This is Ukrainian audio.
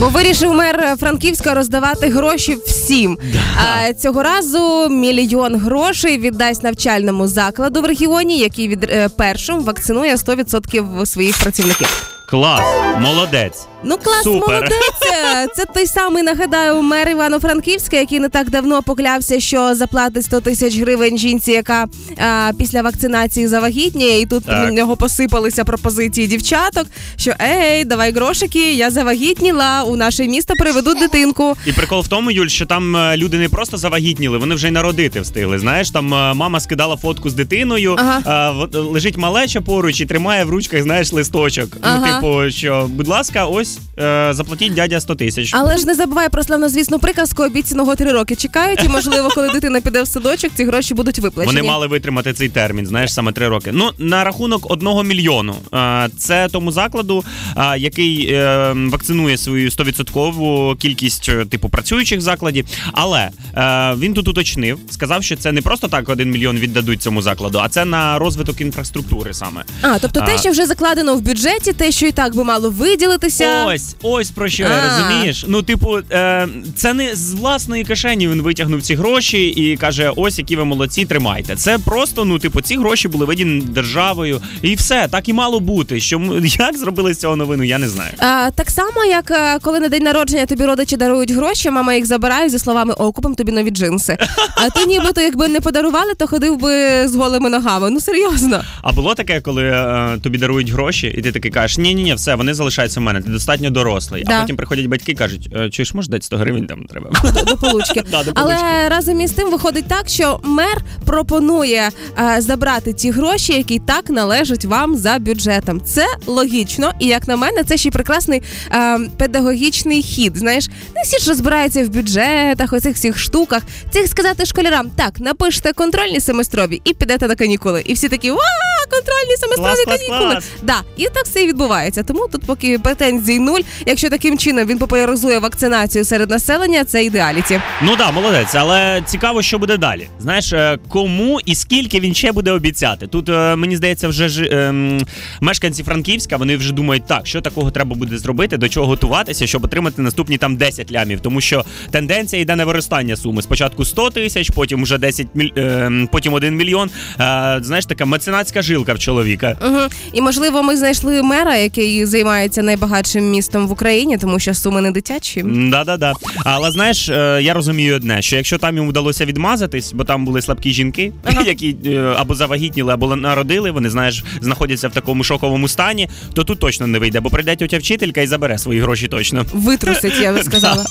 Бо вирішив мер Франківська роздавати гроші всім. А, цього разу мільйон грошей віддасть навчальному закладу в регіоні, який від е, першим вакцинує 100% своїх працівників. Клас, молодець. Ну клас, Супер. молодець. Це той самий нагадаю мер Івано-Франківська, який не так давно поклявся, що заплатить 100 тисяч гривень жінці, яка а, після вакцинації завагітніє, і тут Так. на нього посипалися пропозиції дівчаток, що ей, давай грошики, я завагітніла, у наше місто приведуть дитинку. І прикол в тому, Юль, що там е, люди не просто завагітніли, вони вже й народити встигли. Знаєш, там е, мама скидала фотку з дитиною, Ага. е, в- лежить малеча поруч і тримає в ручках, знаєш, листочок. Ага. Ну, типу, що, будь ласка, ось Peace. Е, заплатіть дядя 100 тисяч. Але ж не забувай про славнозвісну приказку обіцяного три роки чекають, і можливо, коли дитина піде в садочок, ці гроші будуть виплачені. Вони мали витримати цей термін, знаєш, саме три роки. Ну на рахунок одного мільйону. е, Це тому закладу, е, який вакцинує свою 100% кількість типу працюючих в закладі. Але він тут уточнив, сказав, що це не просто так один мільйон віддадуть цьому закладу, а це на розвиток інфраструктури саме. А, тобто те, що вже закладено в бюджеті, те, що і так би мало виділитися. Ось, ось про що я розумієш. Ну, типу, е, це не з власної кишені він витягнув ці гроші і каже: ось які ви молодці, тримайте. Це просто, ну, типу, ці гроші були виділені державою, і все, так і мало бути. Що як зробили з цього новину, я не знаю. А, так само, як е, коли на день народження тобі родичі дарують гроші, мама їх забирає зі словами О, купимо тобі нові джинси. А ти нібито, якби не подарували, то ходив би з голими ногами. Ну серйозно. А було таке, коли е, тобі дарують гроші, і ти такий кажеш, ні, ні, ні, все, вони залишаються в мене. Ти достатньо дорослий. Да. А потім приходять батьки і кажуть, «Е, чуєш, може дати 100 гривень там треба. До, до получки. Да, до Але получки. разом із тим виходить так, що мер пропонує е, забрати ті гроші, які так належать вам за бюджетом. Це логічно, і як на мене, це ще й прекрасний е, педагогічний хід. Знаєш, не всі ж розбираються в бюджетах, оцих всіх штуках. Цих сказати школярам, так, напишете контрольні семестрові і підете на канікули. І всі такі, ва, контрольні семестрові Клас, клас, канікули. клас. Да, і так все і відбувається. Тому тут поки претензій нуль. Якщо таким чином він популяризує вакцинацію серед населення, це ідеаліті. Ну да, молодець, але цікаво, що буде далі. Знаєш, е, кому і скільки він ще буде обіцяти. Тут е, мені здається, вже ж ем, мешканці Франківська вони вже думають, так що такого треба буде зробити, до чого готуватися, щоб отримати наступні там 10 лямів. Тому що тенденція йде на виростання суми. Спочатку 100 тисяч, потім вже 10 міль... ем, потім 1 мільйон. Е, знаєш, така меценатська жилка в чоловіка. Угу. І можливо, ми знайшли мера, який займається найбагатшим містом в Україні, тому що суми не дитячі. Да, да, да. Але знаєш, е, я розумію одне, що якщо там йому вдалося відмазатись, бо там були слабкі жінки, які е, або завагітніли, або народили, вони знаєш, знаходяться в такому шоковому стані, то тут точно не вийде, бо прийде тетя вчителька і забере свої гроші точно. Витрусить, я би сказала.